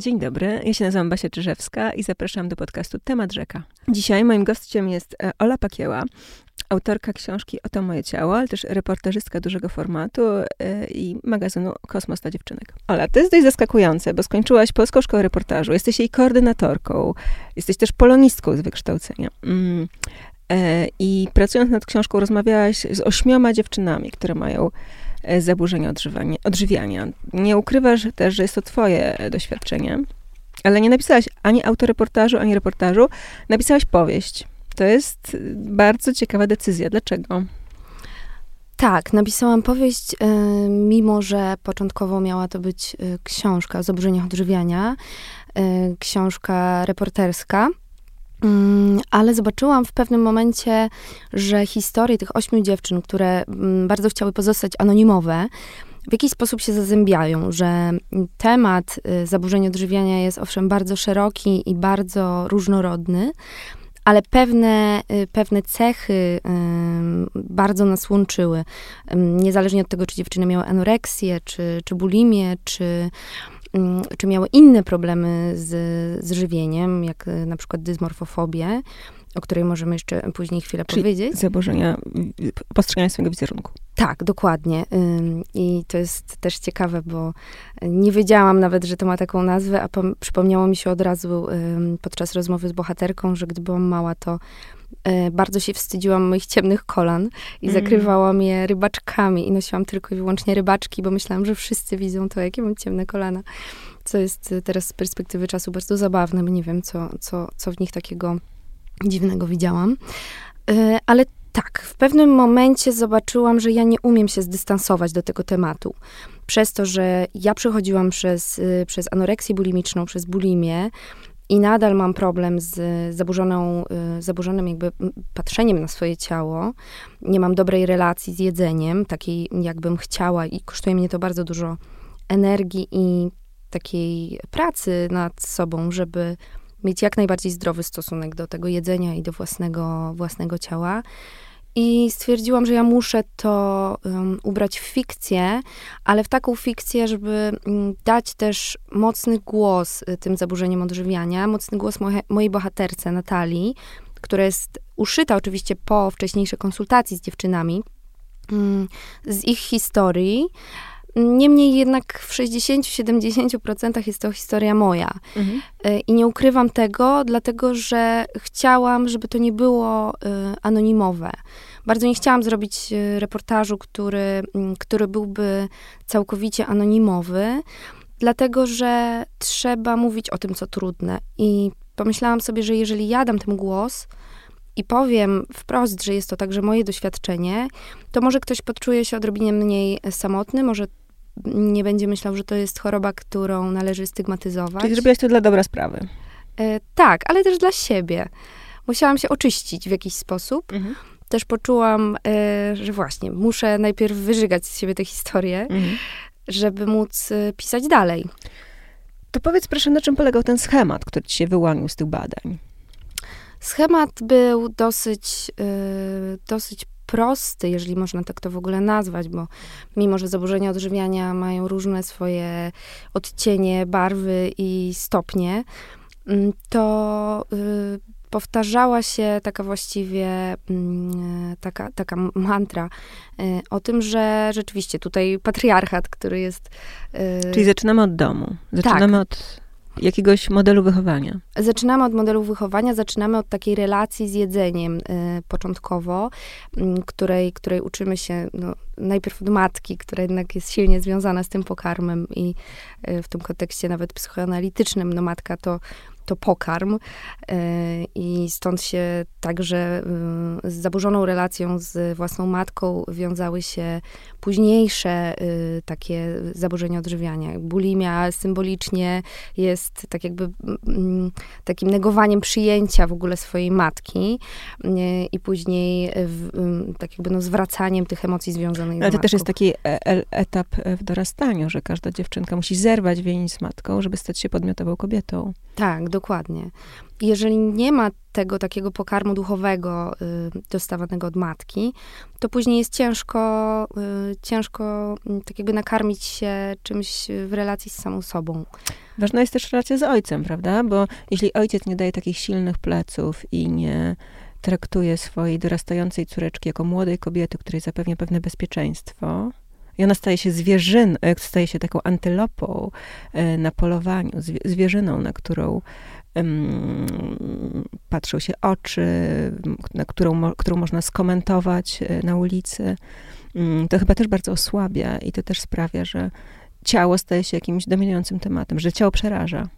Dzień dobry, ja się nazywam Basia Czyżewska i zapraszam do podcastu Temat Rzeka. Dzisiaj moim gościem jest e, Ola Pakieła, autorka książki Oto moje ciało, ale też reportażystka dużego formatu e, i magazynu Kosmos dla dziewczynek. Ola, to jest dość zaskakujące, bo skończyłaś Polską Szkołę Reportażu, jesteś jej koordynatorką, jesteś też polonistką z wykształcenia. Mm. E, I pracując nad książką rozmawiałaś z ośmioma dziewczynami, które mają zaburzenia odżywiania. Nie ukrywasz też, że jest to twoje doświadczenie, ale nie napisałaś ani autoreportażu, ani reportażu, napisałaś powieść. To jest bardzo ciekawa decyzja. Dlaczego? Tak, napisałam powieść, e, mimo że początkowo miała to być e, książka o zaburzeniach odżywiania, książka reporterska. Mm, ale zobaczyłam w pewnym momencie, że historie tych ośmiu dziewczyn, które mm, bardzo chciały pozostać anonimowe, w jakiś sposób się zazębiają, że temat y, zaburzeń odżywiania jest owszem bardzo szeroki i bardzo różnorodny, ale pewne, y, pewne cechy bardzo nas łączyły. Niezależnie od tego, czy dziewczyny miały anoreksję, czy, czy bulimię, czy Mm, czy miały inne problemy z, z żywieniem, jak e, na przykład dysmorfofobię, o której możemy jeszcze później chwilę Czyli powiedzieć. zaburzenia postrzegania swojego wizerunku. Tak, dokładnie. I to jest też ciekawe, bo nie wiedziałam nawet, że to ma taką nazwę, a przypomniało mi się od razu podczas rozmowy z bohaterką, że gdy byłam mała, to bardzo się wstydziłam moich ciemnych kolan i mm. zakrywałam je rybaczkami i nosiłam tylko i wyłącznie rybaczki, bo myślałam, że wszyscy widzą to, jakie mam ciemne kolana. Co jest e, teraz z perspektywy czasu bardzo zabawne, bo nie wiem, co, co, co w nich takiego dziwnego widziałam. E, ale tak, w pewnym momencie zobaczyłam, że ja nie umiem się zdystansować do tego tematu. Przez to, że ja przechodziłam przez, przez anoreksję bulimiczną, przez bulimię, i nadal mam problem z zaburzoną, y, zaburzonym jakby patrzeniem na swoje ciało. Nie mam dobrej relacji z jedzeniem, takiej jakbym chciała i kosztuje mnie to bardzo dużo energii i takiej pracy nad sobą, żeby mieć jak najbardziej zdrowy stosunek do tego jedzenia i do własnego, własnego ciała. I stwierdziłam, że ja muszę to um, ubrać w fikcję, ale w taką fikcję, żeby um, dać też mocny głos y, tym zaburzeniom odżywiania, mocny głos moje, mojej bohaterce Natalii, która jest uszyta oczywiście po wcześniejszej konsultacji z dziewczynami, um, z ich historii. Niemniej jednak w 60-70% jest to historia moja. Mhm. Y, I nie ukrywam tego, dlatego że chciałam, żeby to nie było y, anonimowe. Bardzo nie chciałam zrobić y, reportażu, który, który byłby całkowicie anonimowy, dlatego że trzeba mówić o tym, co trudne. I pomyślałam sobie, że jeżeli ja dam tym głos, i powiem wprost, że jest to także moje doświadczenie, to może ktoś podczuje się odrobinie mniej samotny, może nie będzie myślał, że to jest choroba, którą należy stygmatyzować. Czyli zrobiłaś to dla dobra sprawy. E, tak, ale też dla siebie. Musiałam się oczyścić w jakiś sposób. Mhm. Też poczułam, e, że właśnie muszę najpierw wyżygać z siebie tę historię, mhm. żeby móc e, pisać dalej. To powiedz proszę, na czym polegał ten schemat, który ci się wyłonił z tych badań? Schemat był dosyć, e, dosyć prosty, jeżeli można tak to w ogóle nazwać, bo mimo, że zaburzenia odżywiania mają różne swoje odcienie, barwy i stopnie, mm, to y, powtarzała się taka właściwie mm, taka, taka mantra y, o tym, że rzeczywiście tutaj patriarchat, który jest. Y, Czyli zaczynamy od domu. Zaczynamy tak. od jakiegoś modelu wychowania? Zaczynamy od modelu wychowania, zaczynamy od takiej relacji z jedzeniem y, początkowo, y, której, której uczymy się no, najpierw od matki, która jednak jest silnie związana z tym pokarmem i y, w tym kontekście nawet psychoanalitycznym, no matka to to pokarm e, i stąd się także y, z zaburzoną relacją z własną matką wiązały się późniejsze y, takie zaburzenia odżywiania. Bulimia symbolicznie jest tak jakby takim negowaniem przyjęcia w ogóle swojej matki y, i później tak jakby no zwracaniem tych emocji związanych Ale to też jest taki e, etap w dorastaniu, że każda dziewczynka musi zerwać więź z matką, żeby stać się podmiotową kobietą. Tak, dokładnie. Jeżeli nie ma tego takiego pokarmu duchowego y, dostawanego od matki, to później jest ciężko, y, ciężko y, tak jakby nakarmić się czymś w relacji z samą sobą. Ważna jest też relacja z ojcem, prawda? Bo jeśli ojciec nie daje takich silnych pleców i nie traktuje swojej dorastającej córeczki jako młodej kobiety, której zapewnia pewne bezpieczeństwo, i ona staje się zwierzyną, staje się taką antylopą e, na polowaniu, zwierzyną, na którą patrzą się oczy, na którą, którą można skomentować e, na ulicy. Um, to chyba też bardzo osłabia i to też sprawia, że ciało staje się jakimś dominującym tematem, że ciało przeraża.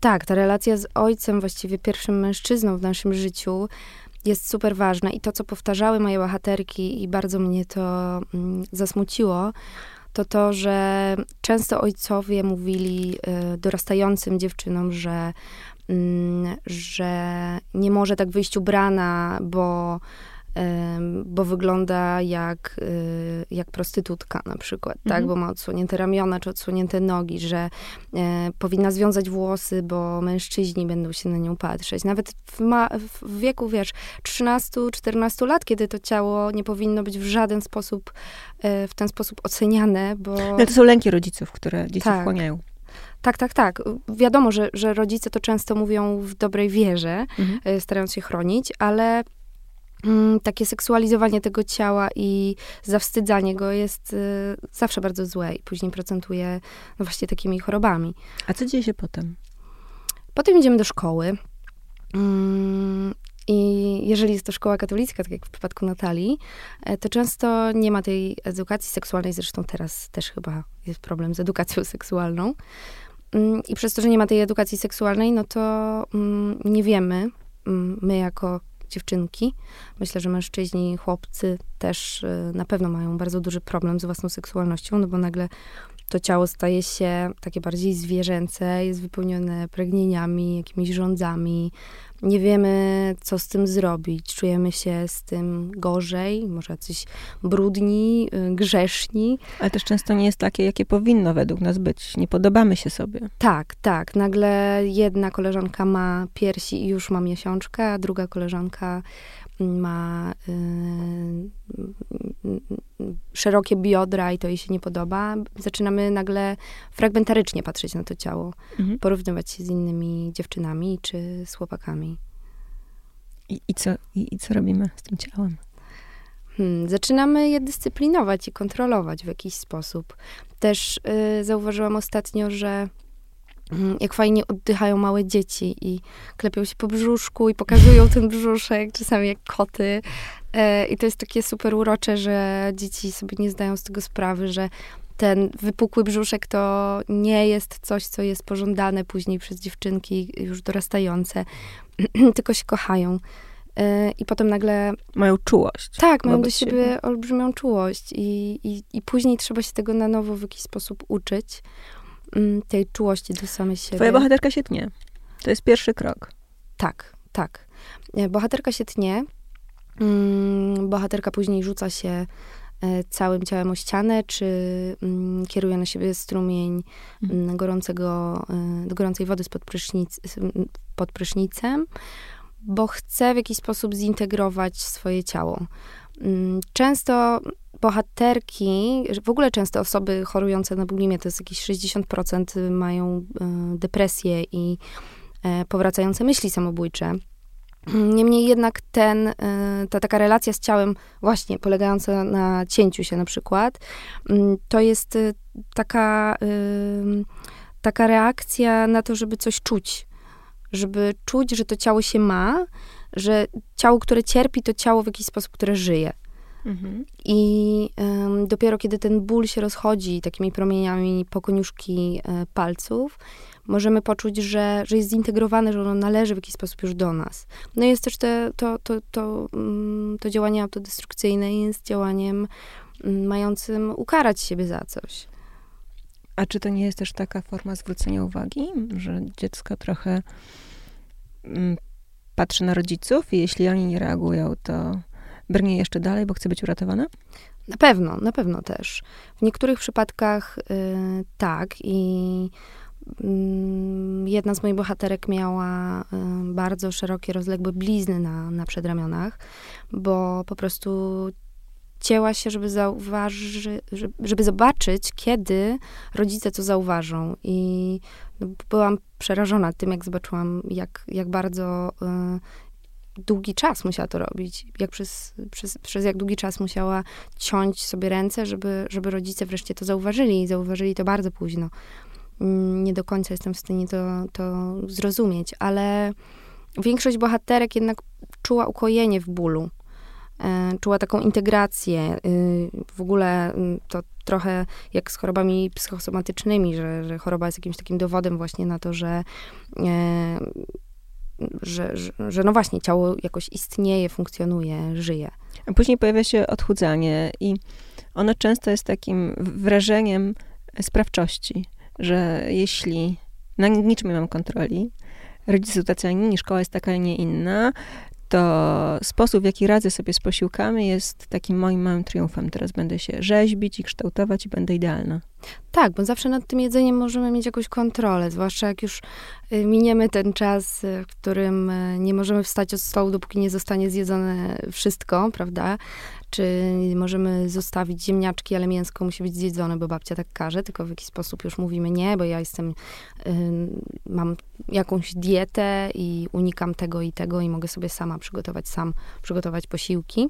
Tak, ta relacja z ojcem, właściwie pierwszym mężczyzną w naszym życiu, jest super ważna. I to, co powtarzały moje bohaterki, i bardzo mnie to mm, zasmuciło, to to, że często ojcowie mówili y, dorastającym dziewczynom, że, y, że nie może tak wyjść ubrana, bo bo wygląda jak, y, jak prostytutka na przykład, tak? mhm. tak? Bo ma odsłonięte ramiona czy odsłonięte nogi, że e, powinna związać włosy, bo mężczyźni będą się na nią patrzeć. Nawet w, ma, w wieku, wiesz, 13-14 lat, kiedy to ciało nie powinno być w żaden sposób e, w ten sposób oceniane, bo... No to są lęki rodziców, które dzieci tak. wchłaniają. Tak, tak, tak. Wiadomo, że, że rodzice to często mówią w dobrej wierze, mhm. E, starając się chronić, ale takie seksualizowanie tego ciała i zawstydzanie go jest y, zawsze bardzo złe i później procentuje no właśnie takimi chorobami. A co dzieje się potem? Potem idziemy do szkoły. Mm, I jeżeli jest to szkoła katolicka, tak jak w przypadku Natalii, e, to często nie ma tej edukacji seksualnej. Zresztą teraz też chyba jest problem z edukacją seksualną. Mm, I przez to, że nie ma tej edukacji seksualnej, no to nie wiemy, my jako dziewczynki. Myślę, że mężczyźni, chłopcy też y, na pewno mają bardzo duży problem z własną seksualnością, no bo nagle to ciało staje się takie bardziej zwierzęce, jest wypełnione pragnieniami, jakimiś rządzami. Nie wiemy, co z tym zrobić. Czujemy się z tym gorzej, może jacyś brudni, y, grzeszni. Ale też często nie jest takie, jakie powinno według nas być. Nie podobamy się sobie. Tak, tak. Nagle jedna koleżanka ma piersi i już ma miesiączkę, a druga koleżanka ma y, szerokie biodra i to jej się nie podoba, zaczynamy nagle fragmentarycznie patrzeć na to ciało, mhm. porównywać się z innymi dziewczynami czy z chłopakami. I, i, co, i, i co robimy z tym ciałem? Hmm, zaczynamy je dyscyplinować i kontrolować w jakiś sposób. Też y, zauważyłam ostatnio, że jak fajnie oddychają małe dzieci i klepią się po brzuszku i pokazują ten brzuszek, czasami jak koty. E, I to jest takie super urocze, że dzieci sobie nie zdają z tego sprawy, że ten wypukły brzuszek to nie jest coś, co jest pożądane później przez dziewczynki już dorastające, tylko się kochają. E, I potem nagle. Mają czułość. Tak, mają do siebie, siebie olbrzymią czułość. I, i, I później trzeba się tego na nowo w jakiś sposób uczyć. Mm, tej czułości do samej siebie. Twoja bohaterka się tnie. To jest pierwszy krok. Tak, tak. E, bohaterka się tnie. Mm, bohaterka później rzuca się e, całym ciałem o ścianę, czy mm, kieruje na siebie strumień mhm. gorącego, e, gorącej wody spod prysznic, pod prysznicem, bo chce w jakiś sposób zintegrować swoje ciało. Często bohaterki, w ogóle często osoby chorujące na bulimię, to jest jakieś 60% mają e, depresję i e, powracające myśli samobójcze. Niemniej jednak ten, e, ta taka relacja z ciałem, właśnie polegająca na cięciu się na przykład, mm, to jest taka, taka reakcja na to, żeby coś czuć. Żeby czuć, że to ciało się ma, że ciało, które cierpi, to ciało w jakiś sposób, które żyje. Mhm. I um, dopiero kiedy ten ból się rozchodzi takimi promieniami po koniuszki e, palców, możemy poczuć, że, że jest zintegrowane, że ono należy w jakiś sposób już do nas. No i jest też te, to, to, to, um, to działanie autodestrukcyjne jest działaniem um, mającym ukarać siebie za coś. A czy to nie jest też taka forma zwrócenia uwagi, że dziecko trochę mm, patrzy na rodziców i jeśli oni nie reagują, to brnie jeszcze dalej, bo chce być uratowana? Na pewno, na pewno też. W niektórych przypadkach y, tak i mm, jedna z moich bohaterek miała bardzo szerokie, rozległe blizny na, na przedramionach, bo po prostu cięła się, żeby żeby zobaczyć, kiedy rodzice to zauważą. I no, byłam przerażona tym, jak zobaczyłam, jak, jak bardzo y, długi czas musiała to robić. Jak przez, przez, przez jak długi czas musiała ciąć sobie ręce, żeby, żeby rodzice wreszcie to zauważyli. I zauważyli to bardzo późno. Mm, nie do końca jestem w stanie to, to zrozumieć, ale większość bohaterek jednak czuła ukojenie w bólu. E, czuła taką integrację. Y, w ogóle mm, to trochę jak z chorobami psychosomatycznymi, że, że choroba jest jakimś takim dowodem właśnie na to, że, e, że, że, że no właśnie ciało jakoś istnieje, funkcjonuje, żyje. A później pojawia się odchudzanie i ono często jest takim wrażeniem sprawczości, że jeśli na niczym nie mam kontroli, rodzice są tacy, a szkoła jest taka, a nie inna, to sposób, w jaki radzę sobie z posiłkami, jest takim moim małym triumfem. Teraz będę się rzeźbić i kształtować i będę idealna. Tak, bo zawsze nad tym jedzeniem możemy mieć jakąś kontrolę, zwłaszcza jak już y, miniemy ten czas, y, w którym y, nie możemy wstać od stołu, dopóki nie zostanie zjedzone wszystko, prawda? Czy możemy zostawić ziemniaczki, ale mięsko musi być zjedzone, bo babcia tak każe, tylko w jakiś sposób już mówimy nie, bo ja jestem, mam jakąś dietę i unikam tego i tego i mogę sobie sama przygotować, sam przygotować posiłki.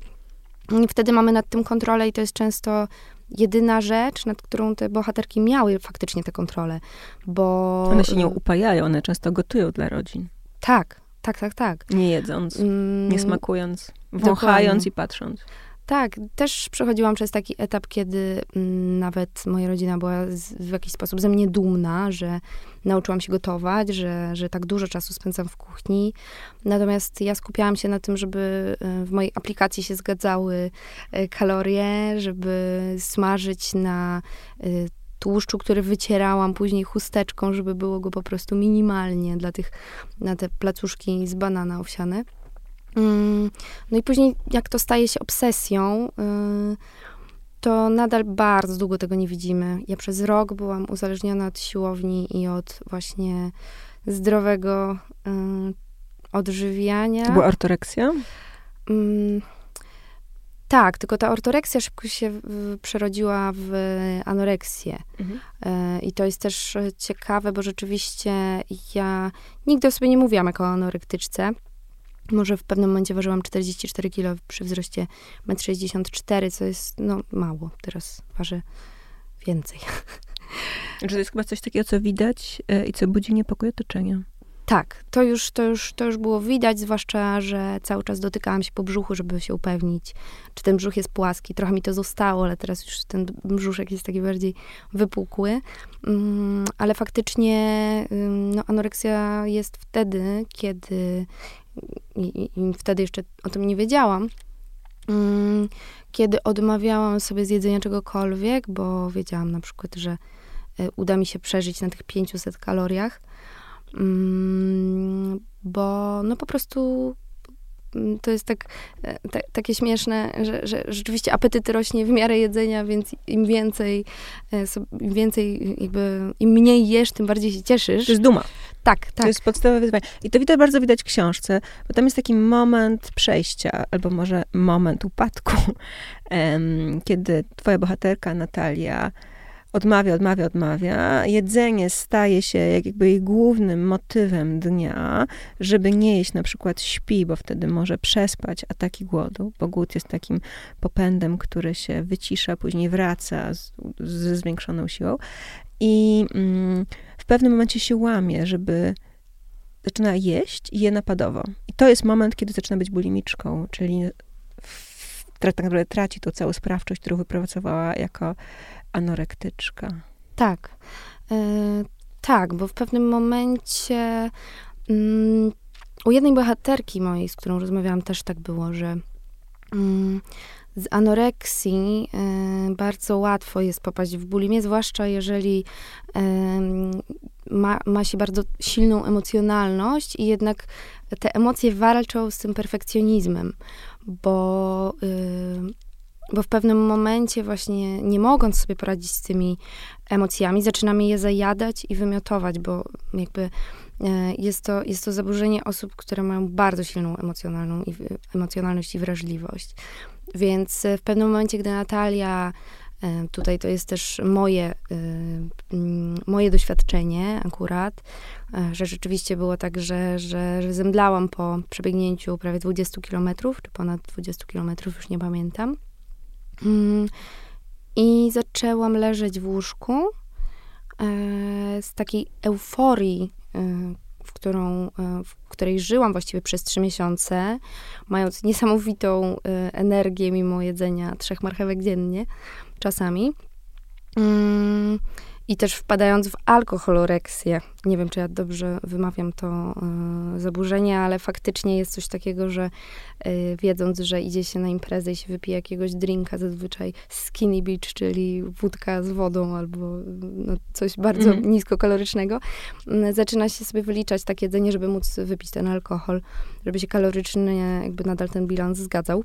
I wtedy mamy nad tym kontrolę i to jest często jedyna rzecz, nad którą te bohaterki miały faktycznie tę kontrolę, bo... One się nie upajają, one często gotują dla rodzin. Tak, tak, tak, tak. Nie jedząc, mm, nie smakując, wąchając i patrząc. Tak, też przechodziłam przez taki etap, kiedy mm, nawet moja rodzina była z, w jakiś sposób ze mnie dumna, że nauczyłam się gotować, że, że tak dużo czasu spędzam w kuchni. Natomiast ja skupiałam się na tym, żeby y, w mojej aplikacji się zgadzały y, kalorie, żeby smażyć na y, tłuszczu, który wycierałam później chusteczką, żeby było go po prostu minimalnie dla tych, na te placuszki z banana owsiane. Mm, no i później, jak to staje się obsesją, y, to nadal bardzo długo tego nie widzimy. Ja przez rok byłam uzależniona od siłowni i od właśnie zdrowego y, odżywiania. To była ortoreksja? Mm, tak, tylko ta ortoreksja szybko się przerodziła w anoreksję. Mhm. Y, I to jest też ciekawe, bo rzeczywiście ja nigdy o sobie nie mówiłam jako o anorektyczce. Może w pewnym momencie ważyłam 44 kg przy wzroście 1,64 m, co jest no mało. Teraz ważę więcej. Że to jest chyba coś takiego, co widać e, i co budzi niepokój otoczenia. Tak, to już, to, już, to już było widać, zwłaszcza, że cały czas dotykałam się po brzuchu, żeby się upewnić, czy ten brzuch jest płaski. Trochę mi to zostało, ale teraz już ten brzuszek jest taki bardziej wypukły. Um, ale faktycznie um, no, anoreksja jest wtedy, kiedy i, i wtedy jeszcze o tym nie wiedziałam, mm, kiedy odmawiałam sobie z jedzenia czegokolwiek, bo wiedziałam na przykład, że e, uda mi się przeżyć na tych 500 kaloriach, mm, bo no po prostu to jest tak, e, takie śmieszne, że, że rzeczywiście apetyt rośnie w miarę jedzenia, więc im więcej, e, im więcej jakby, im mniej jesz, tym bardziej się cieszysz. To jest duma. Tak, tak. To jest podstawowe wyzwanie. I to widać, bardzo widać w książce, bo tam jest taki moment przejścia, albo może moment upadku, kiedy twoja bohaterka Natalia odmawia, odmawia, odmawia. Jedzenie staje się jakby jej głównym motywem dnia, żeby nie jeść na przykład śpi, bo wtedy może przespać ataki głodu, bo głód jest takim popędem, który się wycisza, później wraca ze zwiększoną siłą. I mm, w pewnym momencie się łamie, żeby zaczyna jeść i je napadowo. I to jest moment, kiedy zaczyna być bulimiczką, czyli tak naprawdę traci tą całą sprawczość, którą wypracowała jako anorektyczka. Tak. Yy, tak, bo w pewnym momencie yy, u jednej bohaterki mojej, z którą rozmawiałam, też tak było, że yy, z anoreksji y, bardzo łatwo jest popaść w bulimię, zwłaszcza jeżeli y, ma, ma się bardzo silną emocjonalność i jednak te emocje walczą z tym perfekcjonizmem, bo y, bo w pewnym momencie właśnie nie mogąc sobie poradzić z tymi emocjami, zaczynamy je zajadać i wymiotować, bo jakby e, jest to, jest to zaburzenie osób, które mają bardzo silną emocjonalną i, emocjonalność i wrażliwość. Więc w pewnym momencie, gdy Natalia E, tutaj to jest też moje, e, moje doświadczenie akurat, e, że rzeczywiście było tak, że, że, że zemdlałam po przebiegnięciu prawie 20 kilometrów, czy ponad 20 kilometrów, już nie pamiętam. Mm, I zaczęłam leżeć w łóżku z takiej euforii, w, którą, w której żyłam właściwie przez trzy miesiące, mając niesamowitą energię mimo jedzenia trzech marchewek dziennie czasami. I też wpadając w alkoholoreksję. Nie wiem, czy ja dobrze wymawiam to y, zaburzenie, ale faktycznie jest coś takiego, że y, wiedząc, że idzie się na imprezę i się wypije jakiegoś drinka, zazwyczaj skinny beach, czyli wódka z wodą albo no, coś bardzo mm. niskokalorycznego, y, zaczyna się sobie wyliczać takie jedzenie, żeby móc wypić ten alkohol, żeby się kalorycznie jakby nadal ten bilans zgadzał.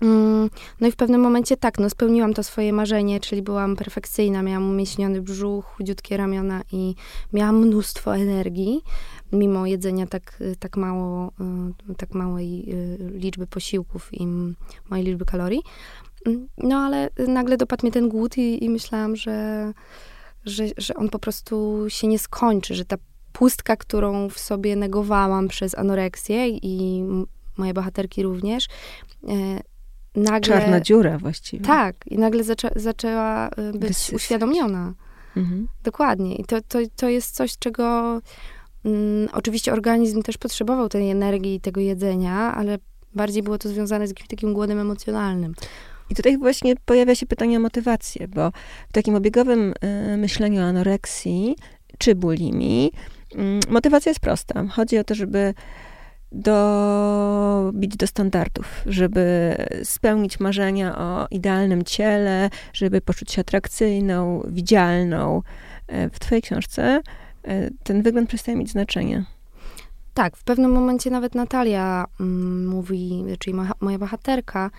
Mm, no i w pewnym momencie tak, no spełniłam to swoje marzenie, czyli byłam perfekcyjna, miałam umieśniony brzuch, chudziutkie ramiona i miałam mnóstwo energii, mimo jedzenia tak, tak, mało, y, tak małej y, liczby posiłków i małej liczby kalorii. Mm, no ale nagle dopadł mnie ten głód i, i myślałam, że, że, że on po prostu się nie skończy, że ta pustka, którą w sobie negowałam przez anoreksję i moje bohaterki również, y, nagle... Czarna dziura właściwie. Tak, i nagle zaczę, zaczęła y, być uświadomiona. Mhm. Dokładnie. I to, to, to jest coś, czego mm, oczywiście organizm też potrzebował tej energii i tego jedzenia, ale bardziej było to związane z jakimś takim głodem emocjonalnym. I tutaj właśnie pojawia się pytanie o motywację, bo w takim obiegowym y, myśleniu o anoreksji czy bulimii y, motywacja jest prosta. Chodzi o to, żeby dobić do standardów, żeby spełnić marzenia o idealnym ciele, żeby poczuć się atrakcyjną, widzialną. E, w twojej książce e, ten wygląd przestaje mieć znaczenie. Tak, w pewnym momencie nawet Natalia mm, mówi, czyli moja bohaterka,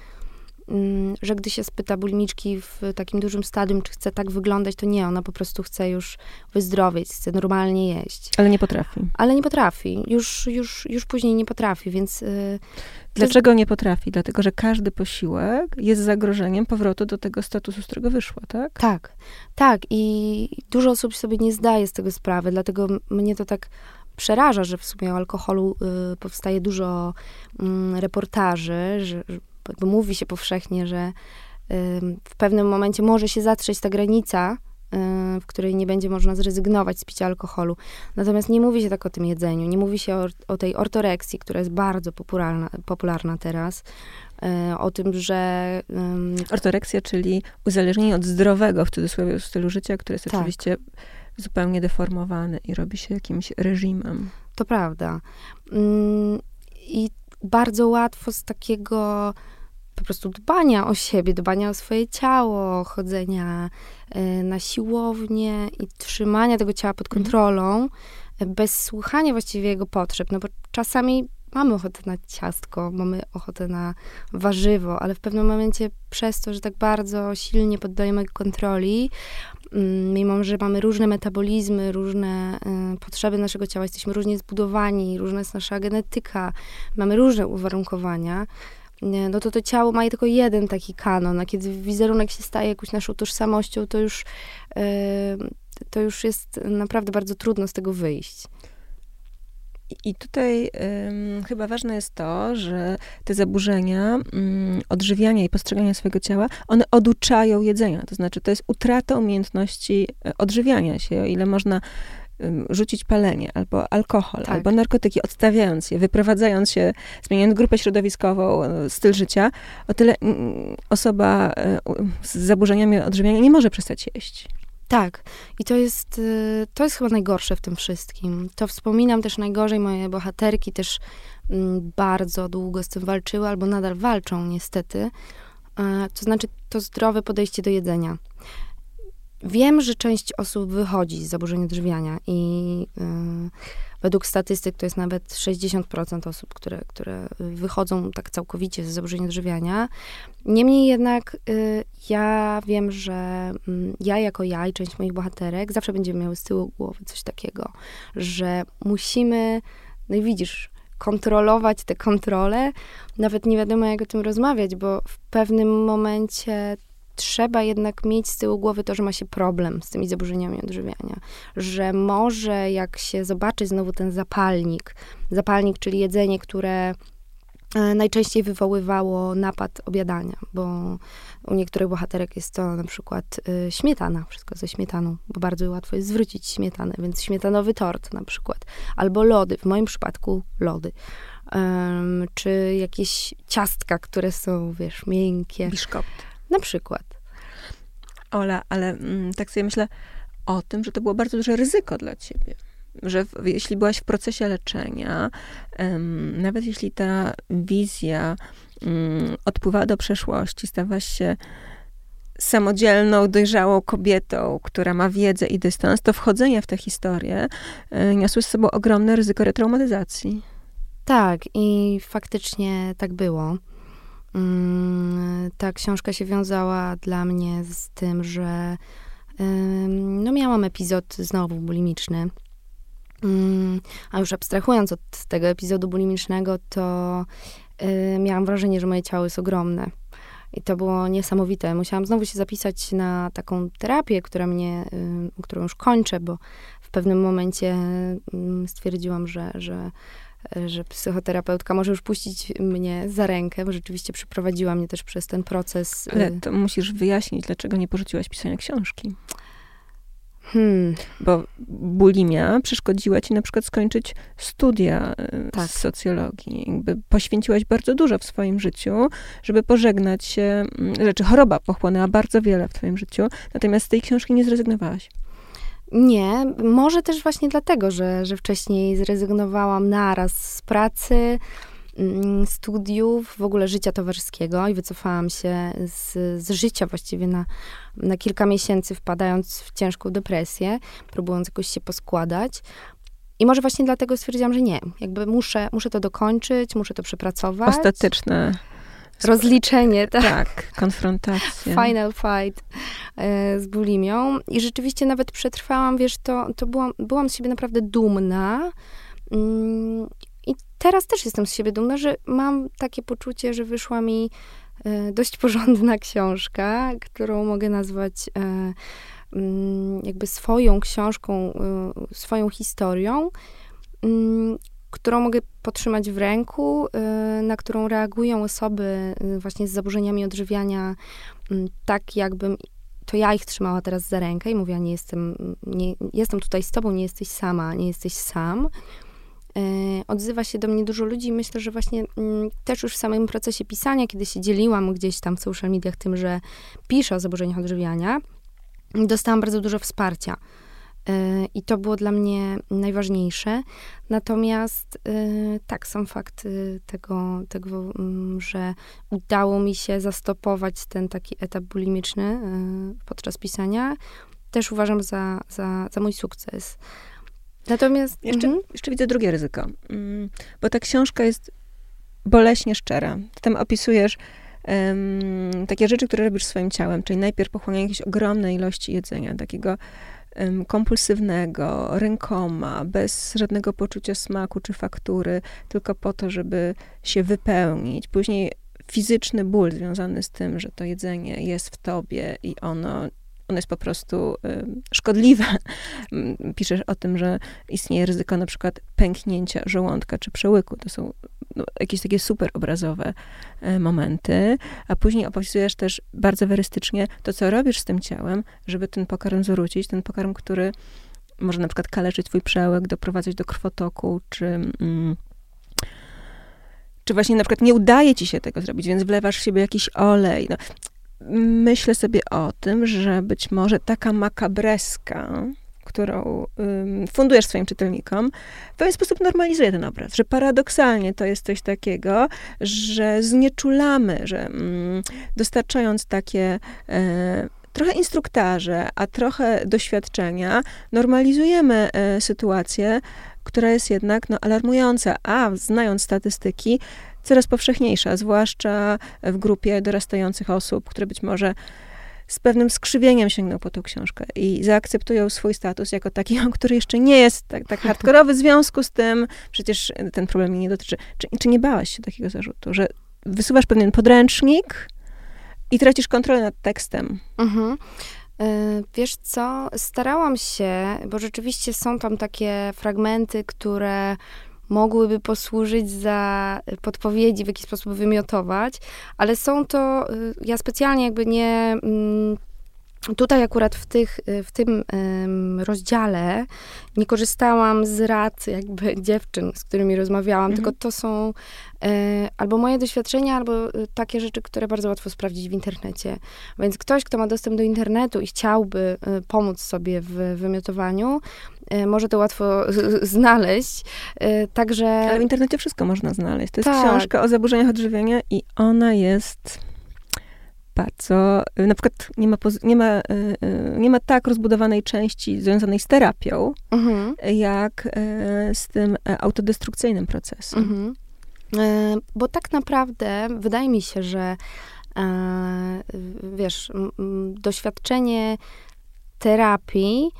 że gdy się spyta bulimiczki w takim dużym stadium, czy chce tak wyglądać, to nie, ona po prostu chce już wyzdrowieć, chce normalnie jeść. Ale nie potrafi. Ale nie potrafi. Już, już, już później nie potrafi, więc... Yy, Dlaczego jest... nie potrafi? Dlatego, że każdy posiłek jest zagrożeniem powrotu do tego statusu, z którego wyszła, tak? Tak, tak. I dużo osób sobie nie zdaje z tego sprawy, dlatego mnie to tak przeraża, że w sumie o alkoholu y, powstaje dużo y, reportaży, że, bo mówi się powszechnie, że w pewnym momencie może się zatrzeć ta granica, w której nie będzie można zrezygnować z picia alkoholu. Natomiast nie mówi się tak o tym jedzeniu, nie mówi się o, o tej ortoreksji, która jest bardzo popularna, popularna teraz, e, o tym, że... Um, Ortoreksja, czyli uzależnienie od zdrowego, w cudzysłowie, stylu życia, który jest tak. oczywiście zupełnie deformowany i robi się jakimś reżimem. To prawda. Mm, I bardzo łatwo z takiego po prostu dbania o siebie, dbania o swoje ciało, chodzenia e, na siłownię i trzymania tego ciała pod mhm. kontrolą, e, bez słuchania właściwie jego potrzeb. No bo czasami mamy ochotę na ciastko, mamy ochotę na warzywo, ale w pewnym momencie przez to, że tak bardzo silnie poddajemy kontroli, mm, mimo że mamy różne metabolizmy, różne y, potrzeby naszego ciała, jesteśmy różnie zbudowani, różna jest nasza genetyka, mamy różne uwarunkowania, no to to ciało ma tylko jeden taki kanon, a kiedy wizerunek się staje jakąś naszą tożsamością, to już, to już jest naprawdę bardzo trudno z tego wyjść. I tutaj ym, chyba ważne jest to, że te zaburzenia ym, odżywiania i postrzegania swojego ciała, one oduczają jedzenia. To znaczy, to jest utrata umiejętności e, odżywiania się. O ile można rzucić palenie, albo alkohol, tak. albo narkotyki, odstawiając je, wyprowadzając się, zmieniając grupę środowiskową, e, styl życia, o tyle osoba e, z zaburzeniami odżywiania nie może przestać jeść. Tak. I to jest, y, to jest chyba najgorsze w tym wszystkim. To wspominam też najgorzej. Moje bohaterki też bardzo długo z tym walczyły, albo nadal walczą niestety. E, to znaczy to zdrowe podejście do jedzenia. Wiem, że część osób wychodzi z zaburzeń odżywiania i y, według statystyk to jest nawet 60% osób, które, które wychodzą tak całkowicie z zaburzeń odżywiania. Niemniej jednak y, ja wiem, że y, ja jako ja i część moich bohaterek zawsze będziemy miały z tyłu głowy coś takiego, że musimy, no i widzisz, kontrolować te kontrole, nawet nie wiadomo jak o tym rozmawiać, bo w pewnym momencie trzeba jednak mieć z tyłu głowy to, że ma się problem z tymi zaburzeniami odżywiania. Że może jak się zobaczy znowu ten zapalnik, zapalnik, czyli jedzenie, które e, najczęściej wywoływało napad obiadania, bo u niektórych bohaterek jest to na przykład y, śmietana, wszystko ze śmietaną, bo bardzo łatwo jest zwrócić śmietanę, więc śmietanowy tort na przykład, albo lody, w moim przypadku lody. Um, czy jakieś ciastka, które są, wiesz, miękkie. Biszkopt. Na przykład. Ola, ale mm, tak sobie myślę o tym, że to było bardzo duże ryzyko dla ciebie. Że w, jeśli byłaś w procesie leczenia, um, nawet jeśli ta wizja um, odpływała do przeszłości, stawałaś się samodzielną, dojrzałą kobietą, która ma wiedzę i dystans, to wchodzenie w tę historię y, niosło z sobą ogromne ryzyko retraumatyzacji. Tak, i faktycznie tak było. Mm, ta książka się wiązała dla mnie z tym, że no miałam epizod znowu bulimiczny. Mm, a już abstrahując od tego epizodu bulimicznego, to y, miałam wrażenie, że moje ciało jest ogromne. I to było niesamowite. Musiałam znowu się zapisać na taką terapię, która mnie, y, którą już kończę, bo w pewnym momencie mm, stwierdziłam, że, że że psychoterapeutka może już puścić mnie za rękę, bo rzeczywiście przeprowadziła mnie też przez ten proces. Ale y, to musisz wyjaśnić, dlaczego nie porzuciłaś pisania książki. Hmm. Bo bulimia przeszkodziła ci na przykład skończyć studia y, tak. z socjologii. Jakby poświęciłaś bardzo dużo w swoim życiu, żeby pożegnać się, rzeczy. Choroba pochłonęła bardzo wiele w twoim życiu, natomiast z tej książki nie zrezygnowałaś. Nie, może też właśnie dlatego, że, że wcześniej zrezygnowałam naraz z pracy, mm, studiów, w ogóle życia towarzyskiego i wycofałam się z, z życia właściwie na, na kilka miesięcy, wpadając w ciężką depresję, próbując jakoś się poskładać. I może właśnie dlatego stwierdziłam, że nie. Jakby muszę, muszę to dokończyć, muszę to przepracować. Ostateczne rozliczenie, tak? Tak, konfrontacja. Final fight e, z bulimią. I rzeczywiście nawet przetrwałam, wiesz, to, to byłam, byłam z siebie naprawdę dumna. Mm, I teraz też jestem z siebie dumna, że mam takie poczucie, że wyszła mi e, dość porządna książka, którą mogę nazwać e, mm, jakby swoją książką, swoją historią. Mm, którą mogę podtrzymać w ręku, y, na którą reagują osoby y, właśnie z zaburzeniami odżywiania, mm, tak jakbym to ja ich trzymała teraz za rękę i mówiła, nie jestem, nie, jestem tutaj z tobą, nie jesteś sama, nie jesteś sam. Y, odzywa się do mnie dużo ludzi i myślę, że właśnie mm, też już w samym procesie pisania, kiedy się dzieliłam gdzieś tam w social mediach tym, że piszę o zaburzeniach odżywiania, dostałam bardzo dużo wsparcia I to było dla mnie najważniejsze. Natomiast e, tak, sam fakt tego, tego, mm, że udało mi się zastopować ten taki etap bulimiczny e, podczas pisania, też uważam za, za, za mój sukces. Natomiast. Jeszcze, mhm. jeszcze widzę drugie ryzyko, mm, bo ta książka jest boleśnie szczera. Tam opisujesz um, takie rzeczy, które robisz swoim ciałem, czyli najpierw pochłanianie jakiejś ogromnej ilości jedzenia, takiego kompulsywnego, rękoma, bez żadnego poczucia smaku czy faktury, tylko po to, żeby się wypełnić. Później fizyczny ból związany z tym, że to jedzenie jest w tobie i ono ono jest po prostu szkodliwe. Piszesz o tym, że istnieje ryzyko na przykład pęknięcia żołądka czy przełyku. To są no, jakieś takie super obrazowe y, momenty. A później opisujesz też bardzo werystycznie to, co robisz z tym ciałem, żeby ten pokarm zwrócić, ten pokarm, który może na przykład kaleczyć twój przełek, doprowadzać do krwotoku, czy... Mm, czy właśnie na przykład nie udaje ci się tego zrobić, więc wlewasz w siebie jakiś olej. No, myślę sobie o tym, że być może taka makabreska, którą fundujesz swoim czytelnikom, w pewien sposób normalizuje ten obraz, że paradoksalnie to jest coś takiego, że znieczulamy, że mm, dostarczając takie, e, trochę instruktaże, a trochę doświadczenia normalizujemy e, sytuację, która jest jednak no, alarmująca, a znając statystyki, coraz powszechniejsza, zwłaszcza w grupie dorastających osób, które być może z pewnym skrzywieniem sięgną po tą książkę i zaakceptują swój status jako taki, który jeszcze nie jest tak, tak hardkorowy. W związku z tym przecież ten problem mnie nie dotyczy. Czy, czy nie bałaś się takiego zarzutu, że wysuwasz pewien podręcznik i tracisz kontrolę nad tekstem? Mhm. E, wiesz co, starałam się, bo rzeczywiście są tam takie fragmenty, które mogłyby posłużyć za podpowiedzi, w jaki sposób wymiotować, ale są to, y, ja specjalnie jakby nie mm, Tutaj akurat w, tych, w tym rozdziale nie korzystałam z rad jakby dziewczyn, z którymi rozmawiałam, mhm. tylko to są e, albo moje doświadczenia, albo e, takie rzeczy, które bardzo łatwo sprawdzić w internecie. Więc ktoś, kto ma dostęp do internetu i chciałby e, pomóc sobie w wymiotowaniu, może to łatwo znaleźć. Także... Ale w internecie wszystko można znaleźć. To jest tak. książka o zaburzeniach odżywiania i ona jest bardzo, y, na przykład nie ma, nie ma, nie ma tak rozbudowanej części związanej z terapią, mhm. jak z tym e, autodestrukcyjnym procesem. Mhm. E, bo tak naprawdę wydaje mi się, że e, wiesz, doświadczenie terapii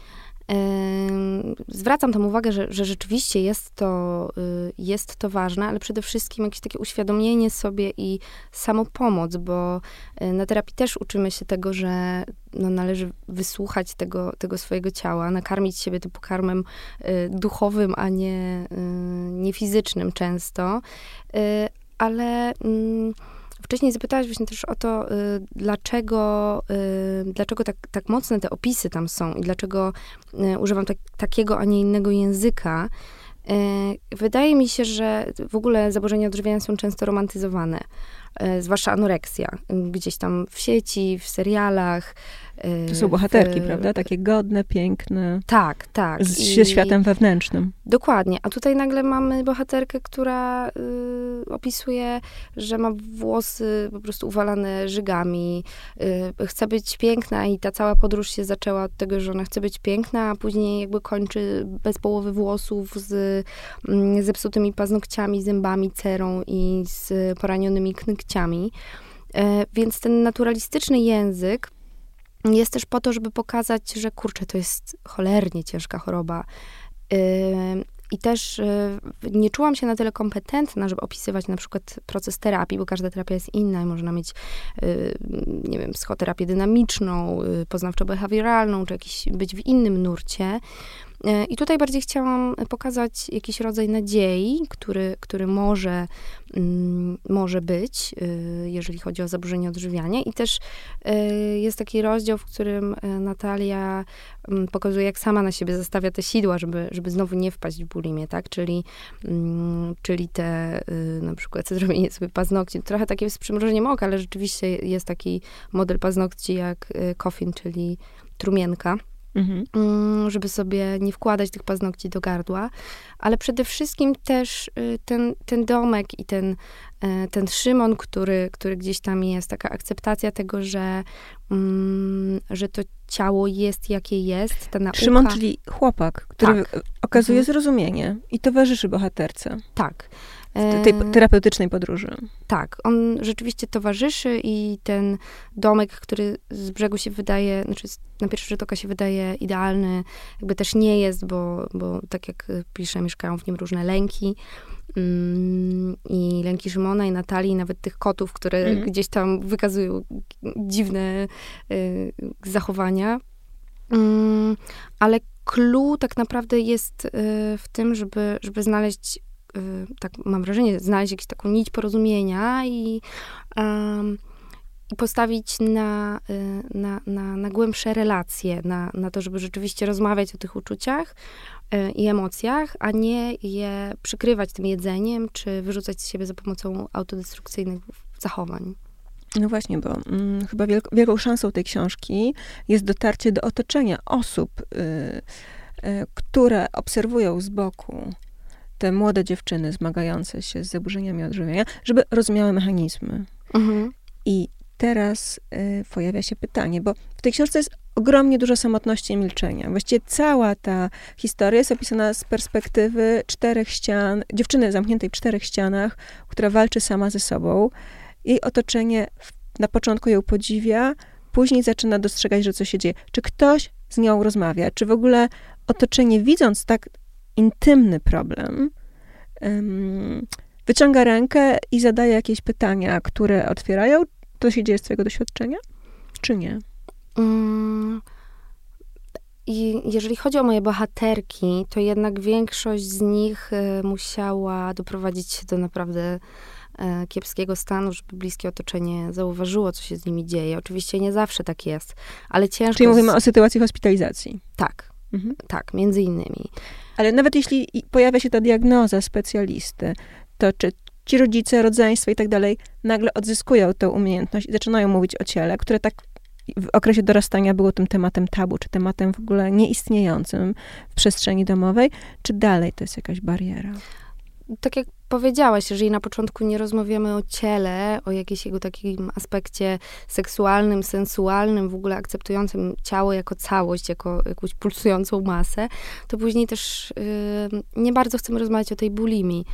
Zwracam tam uwagę, że, że rzeczywiście jest to, y, jest to ważne, ale przede wszystkim jakieś takie uświadomienie sobie i samopomoc, bo y, na terapii też uczymy się tego, że no, należy wysłuchać tego, tego swojego ciała, nakarmić siebie tym pokarmem y, duchowym, a nie, nie fizycznym często. Ale mm, Wcześniej zapytałaś właśnie też o to, y, dlaczego, y, dlaczego tak, tak mocne te opisy tam są i dlaczego y, używam tak, takiego, a nie innego języka. Wydaje mi się, że w ogóle zaburzenia odżywiania są często romantyzowane, zwłaszcza anoreksja, gdzieś tam w sieci, w serialach, to są bohaterki, w, prawda? Takie godne, piękne. Tak, tak. Z, I, światem wewnętrznym. Dokładnie. A tutaj nagle mamy bohaterkę, która y, opisuje, że ma włosy po prostu uwalane żygami, y, chce być piękna i ta cała podróż się zaczęła od tego, że ona chce być piękna, a później jakby kończy bez połowy włosów, z y, zepsutymi paznokciami, zębami, cerą i z poranionymi knykciami. E, więc ten naturalistyczny język jest też po to, żeby pokazać, że kurczę, to jest cholernie ciężka choroba. I też y, nie czułam się na tyle kompetentna, żeby opisywać na przykład proces terapii, bo każda terapia jest inna i można mieć, y, nie wiem, psychoterapię dynamiczną, y, poznawczo-behawioralną, czy jakiś, być w innym nurcie. E, I tutaj bardziej chciałam pokazać jakiś rodzaj nadziei, który, który może, mm, może być, y, jeżeli chodzi o zaburzenie odżywiania. I też y, jest taki rozdział, w którym y, Natalia mm, pokazuje, jak sama na siebie zostawia te sidła, żeby, żeby znowu nie wpaść w bulimię, tak? Czyli, mm, czyli te na przykład zrobienie sobie paznokci. Trochę takie z przymrużeniem oka, ale rzeczywiście jest taki model paznokci jak coffin, czyli trumienka. Mhm. Mm, żeby sobie nie wkładać tych paznokci do gardła, ale przede wszystkim też y, ten, ten domek i ten, e, ten Szymon, który, który gdzieś tam jest, taka akceptacja tego, że, mm, że to ciało jest jakie jest, ta nauka. Szymon, czyli chłopak, który tak. okazuje mhm. zrozumienie i towarzyszy bohaterce. Tak tej terapeutycznej podróży. Tak, on rzeczywiście towarzyszy i ten domek, który z brzegu się wydaje, znaczy na pierwszy rzut oka się wydaje idealny, jakby też nie jest, bo, bo tak jak piszę, mieszkają w nim różne lęki. Mm, I lęki Szymona i Natalii, nawet tych kotów, które mm. gdzieś tam wykazują dziwne y, zachowania. Mm, ale clue tak naprawdę jest y, w tym, żeby, żeby znaleźć tak mam wrażenie, znaleźć jakąś taką nić porozumienia i, um, i postawić na, y, na, na, na głębsze relacje, na, na to, żeby rzeczywiście rozmawiać o tych uczuciach y, i emocjach, a nie je przykrywać tym jedzeniem, czy wyrzucać z siebie za pomocą autodestrukcyjnych zachowań. No właśnie, bo mm, chyba wielk, wielką szansą tej książki jest dotarcie do otoczenia osób, y, y, które obserwują z boku te młode dziewczyny zmagające się z zaburzeniami odżywiania, żeby rozumiały mechanizmy. Mhm. I teraz y, pojawia się pytanie, bo w tej książce jest ogromnie dużo samotności i milczenia. Właściwie cała ta historia jest opisana z perspektywy czterech ścian, dziewczyny zamkniętej w czterech ścianach, która walczy sama ze sobą. Jej otoczenie na początku ją podziwia, później zaczyna dostrzegać, że co się dzieje. Czy ktoś z nią rozmawia? Czy w ogóle otoczenie, widząc tak intymny problem, wyciąga rękę i zadaje jakieś pytania, które otwierają? To się dzieje z twojego doświadczenia? Czy nie? Um, i jeżeli chodzi o moje bohaterki, to jednak większość z nich y, musiała doprowadzić się do naprawdę y, kiepskiego stanu, żeby bliskie otoczenie zauważyło, co się z nimi dzieje. Oczywiście nie zawsze tak jest, ale ciężko... Czyli mówimy z... o sytuacji hospitalizacji. Tak, mhm. tak, między innymi. Ale nawet jeśli pojawia się ta diagnoza specjalisty, to czy ci rodzice, rodzeństwo i tak dalej nagle odzyskują tę umiejętność i zaczynają mówić o ciele, które tak w okresie dorastania było tym tematem tabu, czy tematem w ogóle nieistniejącym w przestrzeni domowej, czy dalej to jest jakaś bariera? Tak jak powiedziałaś, jeżeli na początku nie rozmawiamy o ciele, o jakimś jego takim aspekcie seksualnym, sensualnym, w ogóle akceptującym ciało jako całość, jako jakąś pulsującą masę, to później też yy, nie bardzo chcemy rozmawiać o tej bulimii.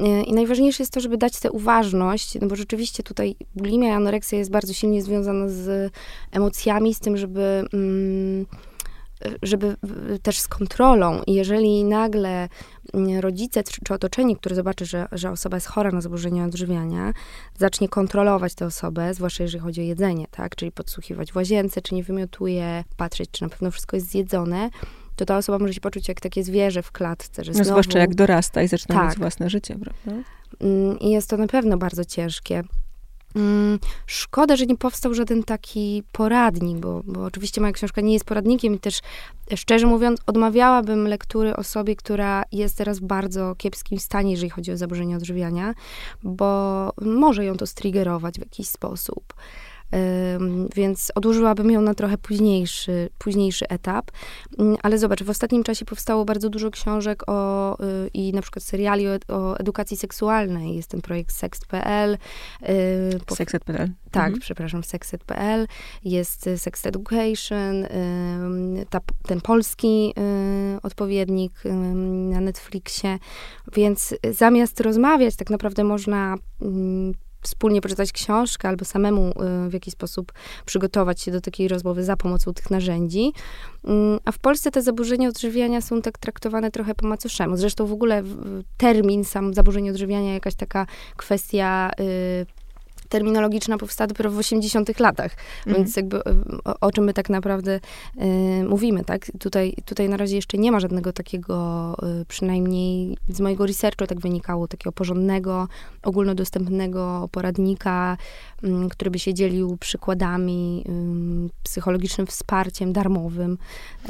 Yy, I najważniejsze jest to, żeby dać tę uważność, no bo rzeczywiście tutaj bulimia i anoreksja jest bardzo silnie związana z emocjami, z tym, żeby... Yy, żeby też z kontrolą. I jeżeli nagle mm, rodzice czy otoczenie, które zobaczy, że, że osoba jest chora na zaburzenia odżywiania, zacznie kontrolować tę osobę, zwłaszcza jeżeli chodzi o jedzenie, tak? Czyli podsłuchiwać w łazience, czy nie wymiotuje, patrzeć, czy na pewno wszystko jest zjedzone, to ta osoba może się poczuć jak takie zwierzę w klatce, że no, znowu... Zwłaszcza jak dorasta i zaczyna tak. mieć własne życie, prawda? Mm, I jest to na pewno bardzo ciężkie. Mm, szkoda, że nie powstał żaden taki poradnik, bo, bo oczywiście moja książka nie jest poradnikiem i też szczerze mówiąc odmawiałabym lektury osobie, która jest teraz w bardzo kiepskim stanie, jeżeli chodzi o zaburzenie odżywiania, bo może ją to striggerować w jakiś sposób więc odłożyłabym ją na trochę późniejszy, późniejszy etap. Mm, ale zobacz, w ostatnim czasie powstało bardzo dużo książek o, y, i na przykład seriali o, o edukacji seksualnej. Jest ten projekt Sext.pl. Y, Sexed.pl. Tak, mhm. przepraszam, Sexed.pl. Jest y, Sex Education, ta, ten polski odpowiednik na Netflixie. Więc zamiast rozmawiać, tak naprawdę można mm, wspólnie poczytać książkę albo samemu y, w jakiś sposób przygotować się do takiej rozmowy za pomocą tych narzędzi. Mm, a w Polsce te zaburzenia odżywiania są tak traktowane trochę po macoszemu. Zresztą w ogóle termin sam zaburzenie odżywiania, jakaś taka kwestia y, terminologiczna powstała dopiero w 80 latach, mhm. więc jakby o, o, czym my tak naprawdę y, mówimy, tak? Tutaj, tutaj na razie jeszcze nie ma żadnego takiego, y, przynajmniej z mojego researchu tak wynikało, takiego porządnego, ogólnodostępnego poradnika, który by się dzielił przykładami, psychologicznym wsparciem darmowym.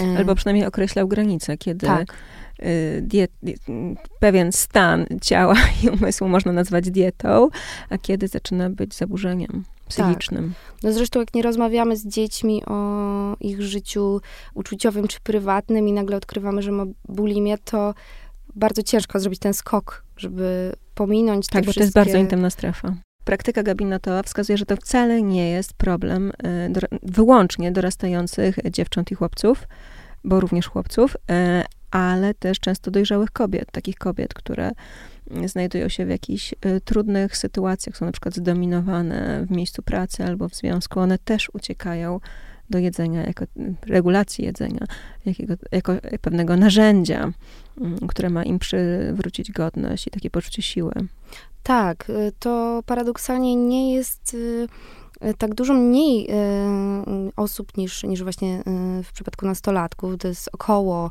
Y, Albo przynajmniej określał granice, kiedy tak Y, diet, pewien stan ciała i umysłu można nazwać dietą, a kiedy zaczyna być zaburzeniem psychicznym. Tak. No zresztą jak nie rozmawiamy z dziećmi o ich życiu uczuciowym czy prywatnym i nagle odkrywamy, że ma bulimię, to bardzo ciężko zrobić ten skok, żeby pominąć Tak, bo wszystkie... to jest bardzo intymna strefa. Praktyka gabinetowa wskazuje, że to wcale nie jest problem y, do, wyłącznie dorastających dziewcząt i chłopców, bo również chłopców, y, ale też często dojrzałych kobiet, takich kobiet, które znajdują się w jakichś y, trudnych sytuacjach, są na przykład zdominowane w miejscu pracy albo w związku, one też uciekają do jedzenia, jako regulacji jedzenia, jakiego, jako pewnego narzędzia, mm, które ma im przywrócić godność i takie poczucie siły. Tak, y, to paradoksalnie nie jest y, tak dużo mniej y, osób niż, niż właśnie y, w przypadku nastolatków. To jest około,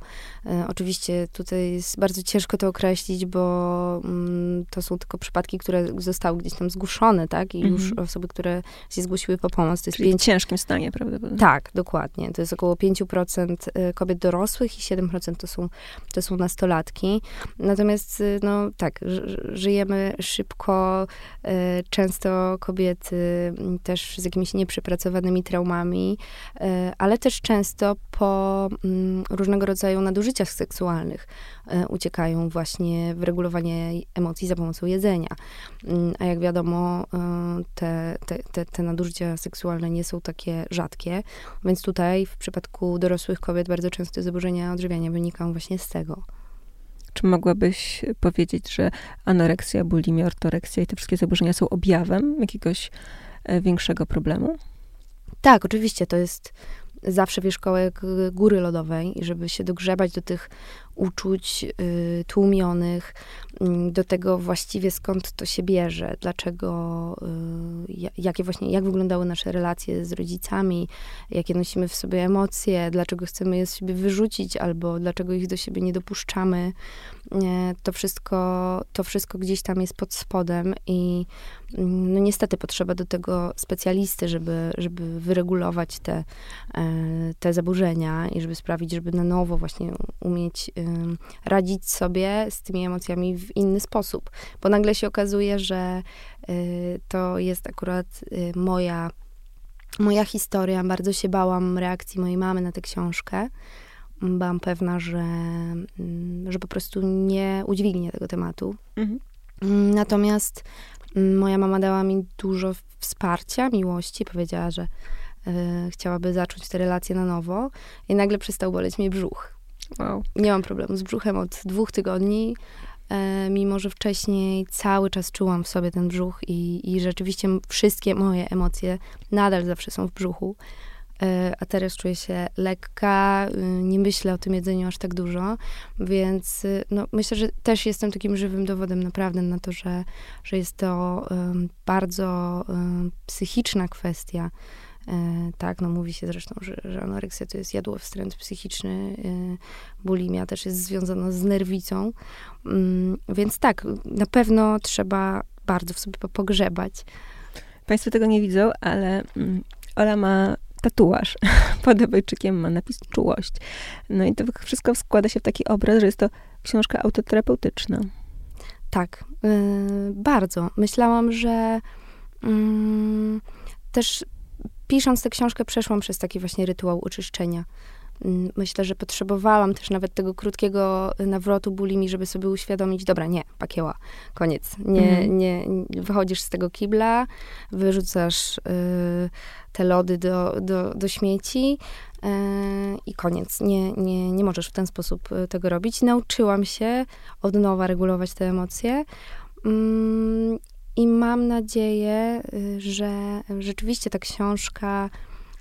oczywiście tutaj jest bardzo ciężko to określić, bo mm, to są tylko przypadki, które zostały gdzieś tam zgłoszone, tak? I już mhm. osoby, które się zgłosiły po pomoc. To jest Czyli w ciężkim stanie prawdopodobnie. Tak, dokładnie. To jest około 5% kobiet dorosłych i 7% to są, to są nastolatki. Natomiast, no tak, żyjemy szybko. Często kobiety też też z jakimiś nieprzepracowanymi traumami, e, ale też często po mm, różnego rodzaju nadużyciach seksualnych e, uciekają właśnie w regulowanie emocji za pomocą jedzenia. Mm, a jak wiadomo, te, te, te, te nadużycia seksualne nie są takie rzadkie, więc tutaj w przypadku dorosłych kobiet bardzo często zaburzenia odżywiania wynikają właśnie z tego. Czy mogłabyś powiedzieć, że anoreksja, bulimia, ortoreksja i te wszystkie zaburzenia są objawem jakiegoś e, większego problemu? Tak, oczywiście. To jest zawsze wierzchołek góry lodowej i żeby się dogrzebać do tych uczuć y, tłumionych, y, do tego właściwie skąd to się bierze, dlaczego, y, jakie właśnie, jak wyglądały nasze relacje z rodzicami, jakie nosimy w sobie emocje, dlaczego chcemy je z siebie wyrzucić, albo dlaczego ich do siebie nie dopuszczamy. To wszystko, to wszystko gdzieś tam jest pod spodem i mm, no niestety potrzeba do tego specjalisty, żeby, żeby wyregulować te, e, te zaburzenia i żeby sprawić, żeby na nowo właśnie umieć radzić sobie z tymi emocjami w inny sposób. Bo nagle się okazuje, że y, to jest akurat y, moja, moja historia. Bardzo się bałam reakcji mojej mamy na tę książkę. Byłam pewna, że, mm, że po prostu nie udźwignie tego tematu. Mhm. Natomiast mm, moja mama dała mi dużo wsparcia, miłości. Powiedziała, że y, chciałaby zacząć te relacje na nowo i nagle przestał boleć mi brzuch. Wow. Nie mam problemu z brzuchem od dwóch tygodni, e, mimo że wcześniej cały czas czułam w sobie ten brzuch i, i rzeczywiście wszystkie moje emocje nadal zawsze są w brzuchu. E, a teraz czuję się lekka, y, nie myślę o tym jedzeniu aż tak dużo, więc y, no, myślę, że też jestem takim żywym dowodem naprawdę na to, że, że jest to bardzo psychiczna kwestia tak, no mówi się zresztą, że, że anoreksja to jest jadłowstręt psychiczny, e, bulimia też jest związana z nerwicą, mm, więc tak, na pewno trzeba bardzo w sobie pogrzebać. Państwo tego nie widzą, ale mm, Ola ma tatuaż pod obejczykiem, ma napis czułość. No i to wszystko składa się w taki obraz, że jest to książka autoterapeutyczna. Tak, yy, bardzo. Myślałam, że yy, też pisząc tę książkę, przeszłam przez taki właśnie rytuał oczyszczenia. Mm, myślę, że potrzebowałam też nawet tego krótkiego nawrotu bulimi, żeby sobie uświadomić, dobra, nie, pakieła, koniec. Nie, mhm. nie, wychodzisz z tego kibla, wyrzucasz y, te lody do, do, do śmieci y, i koniec. Nie, nie, nie możesz w ten sposób y, tego robić. Nauczyłam się od nowa regulować te emocje. Mm, i mam nadzieję, y, że rzeczywiście ta książka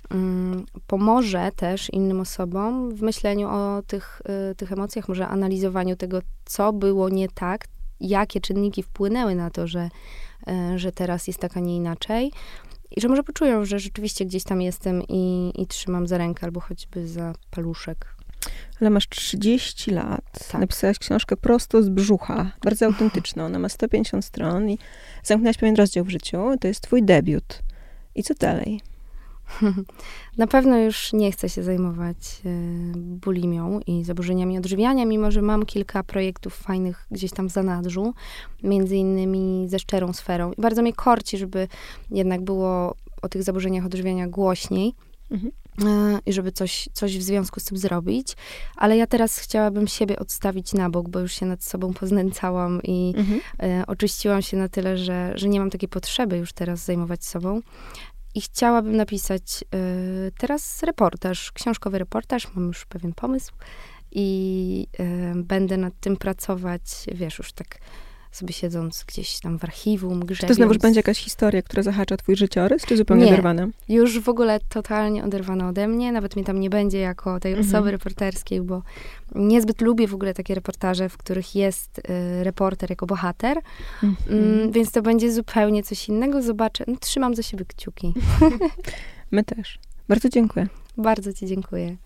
mm, pomoże też innym osobom w myśleniu o tych, y, tych emocjach, może analizowaniu tego, co było nie tak, jakie czynniki wpłynęły na to, że, y, że teraz jest tak, a nie inaczej. I że może poczują, że rzeczywiście gdzieś tam jestem i, i trzymam za rękę albo choćby za paluszek. Ale masz 30 lat. Tak. Napisałaś książkę prosto z brzucha, bardzo autentyczną. Ona ma 150 stron i zamknęłaś pewien rozdział w życiu. To jest twój debiut. I co dalej? Na pewno już nie chcę się zajmować e, bulimią i zaburzeniami odżywiania, mimo że mam kilka projektów fajnych gdzieś tam w zanadrzu, między innymi ze szczerą sferą. I bardzo mnie korci, żeby jednak było o tych zaburzeniach odżywiania głośniej. Mhm. E, i żeby coś, coś w związku z tym zrobić. Ale ja teraz chciałabym siebie odstawić na bok, bo już się nad sobą poznęcałam i mhm. E, oczyściłam się na tyle, że, że nie mam takiej potrzeby już teraz zajmować sobą. I chciałabym napisać y, teraz reportaż, książkowy reportaż, mam już pewien pomysł i y, będę nad tym pracować, wiesz, już tak sobie siedząc gdzieś tam w archiwum, grzebiąc. Czy to znowuż będzie jakaś historia, która zahacza twój życiorys, czy zupełnie nie, oderwana? już w ogóle totalnie oderwana ode mnie. Nawet mnie tam nie będzie jako tej mhm. osoby reporterskiej, bo niezbyt lubię w ogóle takie reportaże, w których jest y, reporter jako bohater. Mhm. Mm, więc to będzie zupełnie coś innego. Zobaczę. No, trzymam za siebie kciuki. My też. Bardzo dziękuję. Bardzo ci dziękuję.